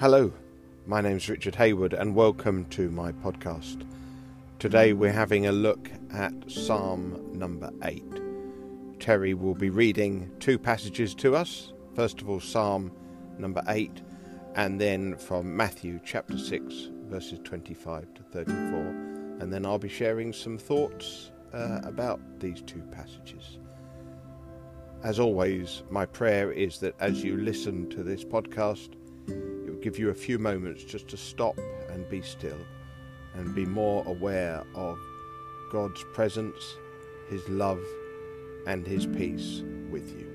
Hello, my name's Richard Hayward, and welcome to my podcast. Today we're having a look at Psalm number 8. Terry will be reading two passages to us. First of all, Psalm number 8, and then from Matthew chapter 6, verses 25 to 34. And then I'll be sharing some thoughts uh, about these two passages. As always, my prayer is that as you listen to this podcast, it will give you a few moments just to stop and be still and be more aware of God's presence, His love, and His peace with you.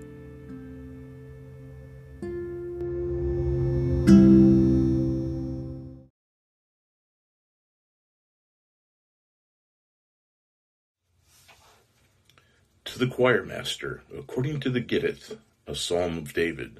To the choir master, according to the Gittith, a psalm of David.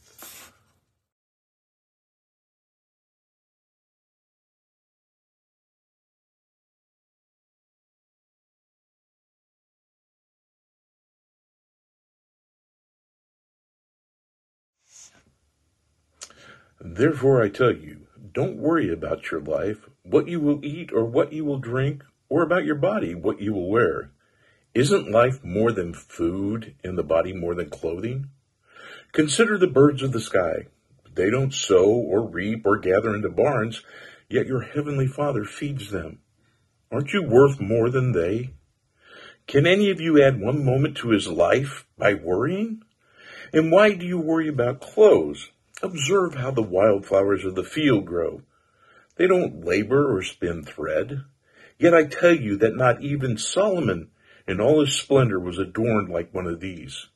Therefore I tell you, don't worry about your life, what you will eat or what you will drink, or about your body, what you will wear. Isn't life more than food and the body more than clothing? Consider the birds of the sky. They don't sow or reap or gather into barns, yet your heavenly Father feeds them. Aren't you worth more than they? Can any of you add one moment to his life by worrying? And why do you worry about clothes? Observe how the wildflowers of the field grow. They don't labor or spin thread. Yet I tell you that not even Solomon in all his splendor was adorned like one of these.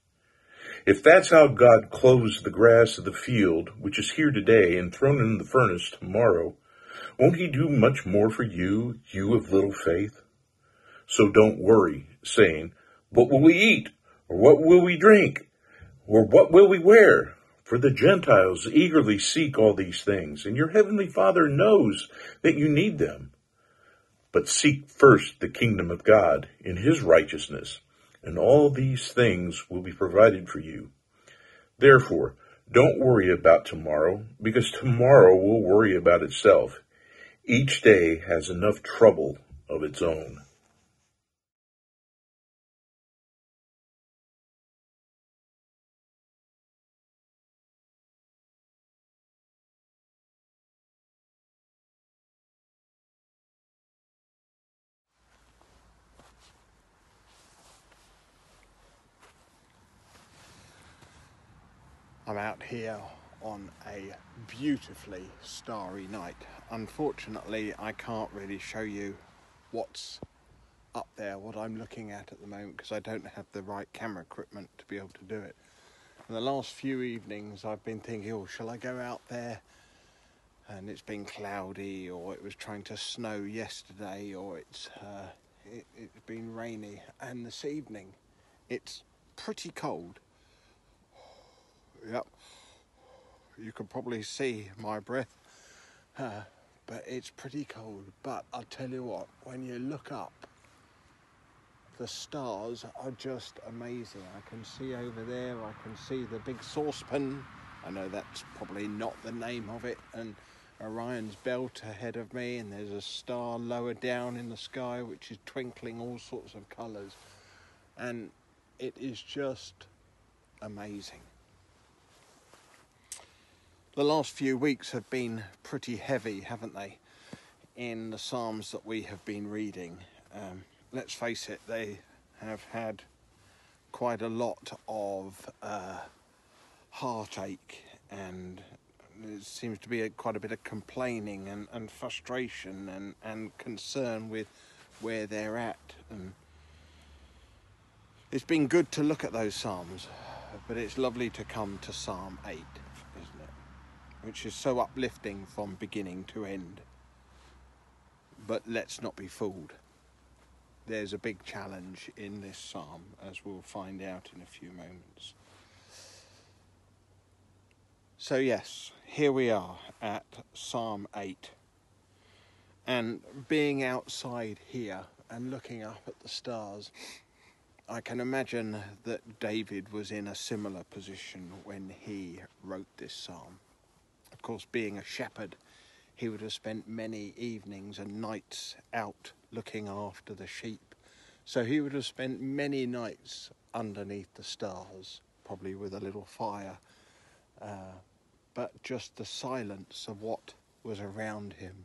If that's how God clothes the grass of the field, which is here today and thrown in the furnace tomorrow, won't he do much more for you, you of little faith? So don't worry, saying, What will we eat? Or what will we drink? Or what will we wear? For the Gentiles eagerly seek all these things, and your heavenly Father knows that you need them. But seek first the kingdom of God in his righteousness, and all these things will be provided for you. Therefore, don't worry about tomorrow, because tomorrow will worry about itself. Each day has enough trouble of its own. I'm out here on a beautifully starry night. Unfortunately, I can't really show you what's up there, what I'm looking at at the moment, because I don't have the right camera equipment to be able to do it. In the last few evenings, I've been thinking, oh, shall I go out there? And it's been cloudy, or it was trying to snow yesterday, or it's uh, it, it's been rainy. And this evening, it's pretty cold Yep. You can probably see my breath. Uh, but it's pretty cold. But I'll tell you what, when you look up, the stars are just amazing. I can see over there, I can see the big saucepan. I know that's probably not the name of it. And Orion's belt ahead of me, and there's a star lower down in the sky which is twinkling all sorts of colours. And it is just amazing. The last few weeks have been pretty heavy, haven't they, in the Psalms that we have been reading. Um, let's face it, they have had quite a lot of uh, heartache and there seems to be a, quite a bit of complaining and, and frustration and, and concern with where they're at. And it's been good to look at those Psalms, but it's lovely to come to Psalm 8, isn't it? Which is so uplifting from beginning to end. But let's not be fooled. There's a big challenge in this psalm, as we'll find out in a few moments. So, yes, here we are at Psalm 8. And being outside here and looking up at the stars, I can imagine that David was in a similar position when he wrote this psalm. Course, being a shepherd, he would have spent many evenings and nights out looking after the sheep. So he would have spent many nights underneath the stars, probably with a little fire. Uh, but just the silence of what was around him.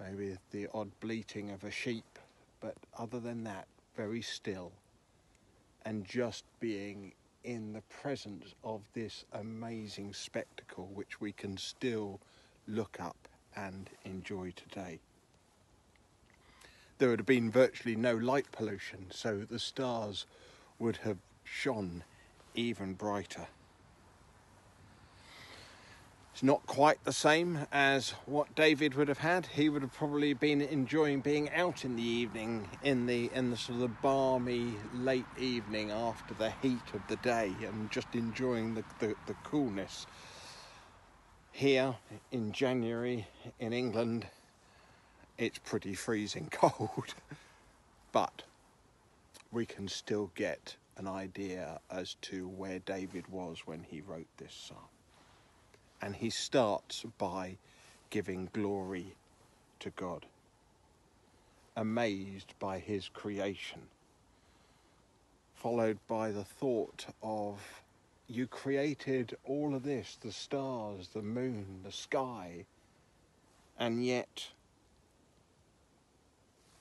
Maybe the odd bleating of a sheep, but other than that, very still. And just being in the presence of this amazing spectacle which we can still look up and enjoy today. There would have been virtually no light pollution, so the stars would have shone even brighter. It's not quite the same as what David would have had. He would have probably been enjoying being out in the evening, in the in the sort of balmy late evening after the heat of the day, and just enjoying the, the, the coolness. Here in January in England, it's pretty freezing cold, but we can still get an idea as to where David was when he wrote this psalm and he starts by giving glory to God, amazed by his creation, followed by the thought of you created all of this the stars, the moon, the sky, and yet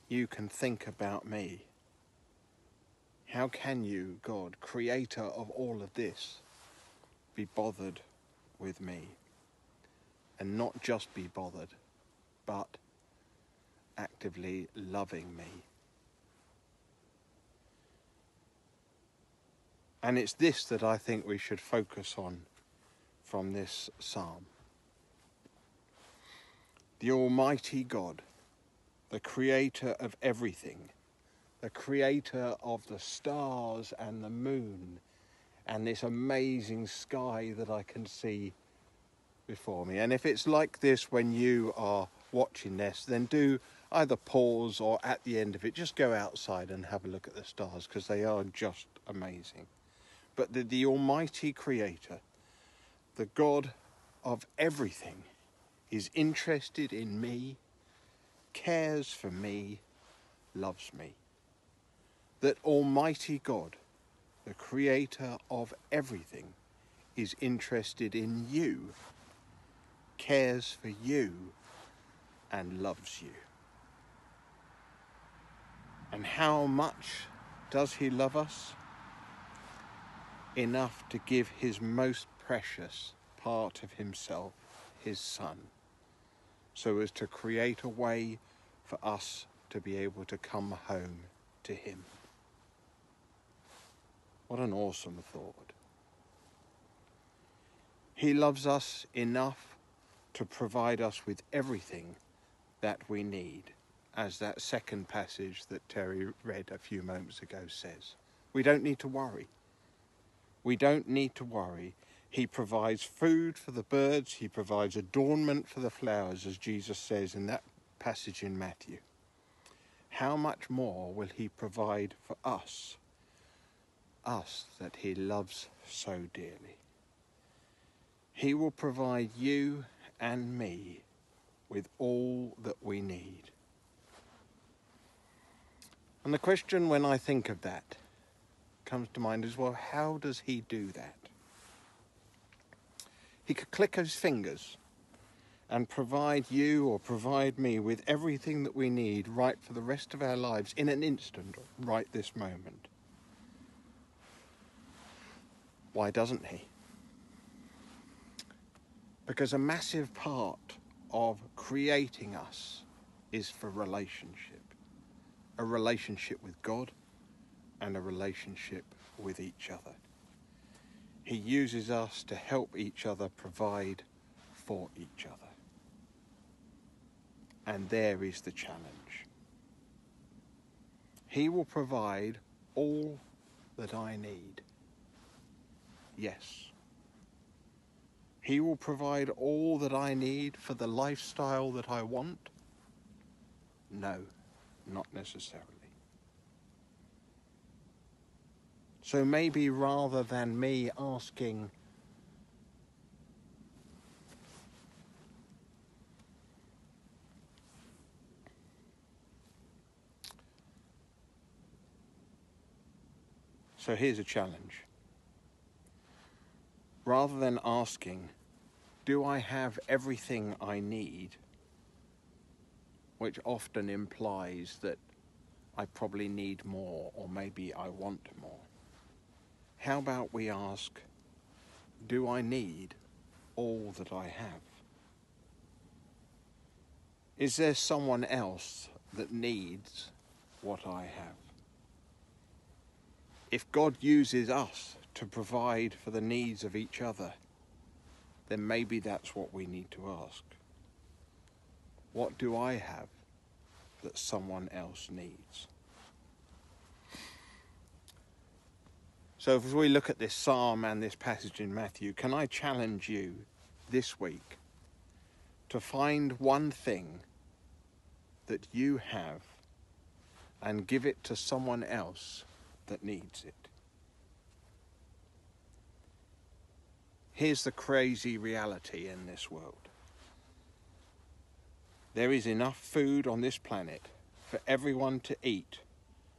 you can think about me. How can you, God, creator of all of this, be bothered with me and not just be bothered, but actively loving me. And it's this that I think we should focus on from this psalm. The Almighty God, the creator of everything, the creator of the stars and the moon and this amazing sky that I can see before me. And if it's like this when you are watching this, then do either pause or at the end of it, just go outside and have a look at the stars because they are just amazing. But the, the Almighty Creator, the God of everything, is interested in me, cares for me, loves me. That Almighty God the creator of everything, is interested in you, cares for you, and loves you. And how much does he love us? Enough to give his most precious part of himself, his son, so as to create a way for us to be able to come home to him. What an awesome thought. He loves us enough to provide us with everything that we need, as that second passage that Terry read a few moments ago says. We don't need to worry. We don't need to worry. He provides food for the birds, He provides adornment for the flowers, as Jesus says in that passage in Matthew. How much more will He provide for us? Us that He loves so dearly. He will provide you and me with all that we need. And the question when I think of that comes to mind is well, how does He do that? He could click his fingers and provide you or provide me with everything that we need right for the rest of our lives in an instant, right this moment. Why doesn't he? Because a massive part of creating us is for relationship. A relationship with God and a relationship with each other. He uses us to help each other provide for each other. And there is the challenge. He will provide all that I need. Yes. He will provide all that I need for the lifestyle that I want? No, not necessarily. So maybe rather than me asking, So here's a challenge. Rather than asking, do I have everything I need? Which often implies that I probably need more or maybe I want more. How about we ask, do I need all that I have? Is there someone else that needs what I have? if God uses us to provide for the needs of each other, then maybe that's what we need to ask. What do I have that someone else needs? So, if we look at this psalm and this passage in Matthew, can I challenge you this week to find one thing that you have and give it to someone else that needs it. Here's the crazy reality in this world there is enough food on this planet for everyone to eat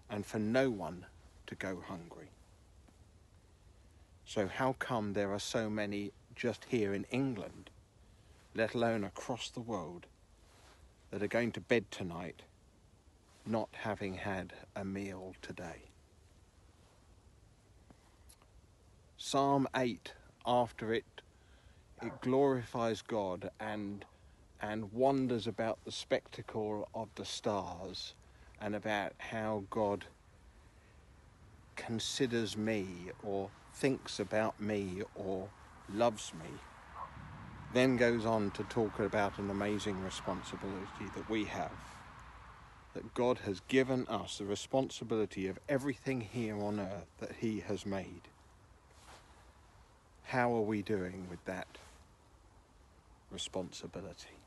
and for no one to go hungry. So, how come there are so many just here in England, let alone across the world, that are going to bed tonight not having had a meal today? Psalm 8, after it, it glorifies God and, and wonders about the spectacle of the stars and about how God considers me or thinks about me or loves me, then goes on to talk about an amazing responsibility that we have. That God has given us the responsibility of everything here on earth that He has made. How are we doing with that responsibility?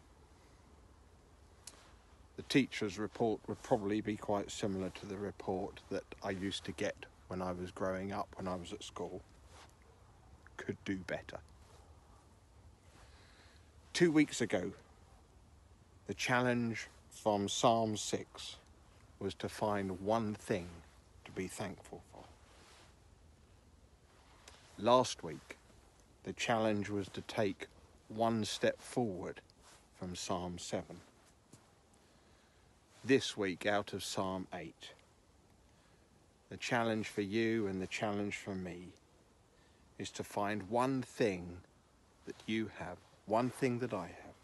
The teacher's report would probably be quite similar to the report that I used to get when I was growing up, when I was at school. Could do better. Two weeks ago, the challenge from Psalm 6 was to find one thing to be thankful for. Last week, the challenge was to take one step forward from Psalm 7. This week, out of Psalm 8, the challenge for you and the challenge for me is to find one thing that you have, one thing that I have,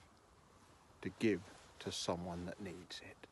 to give to someone that needs it.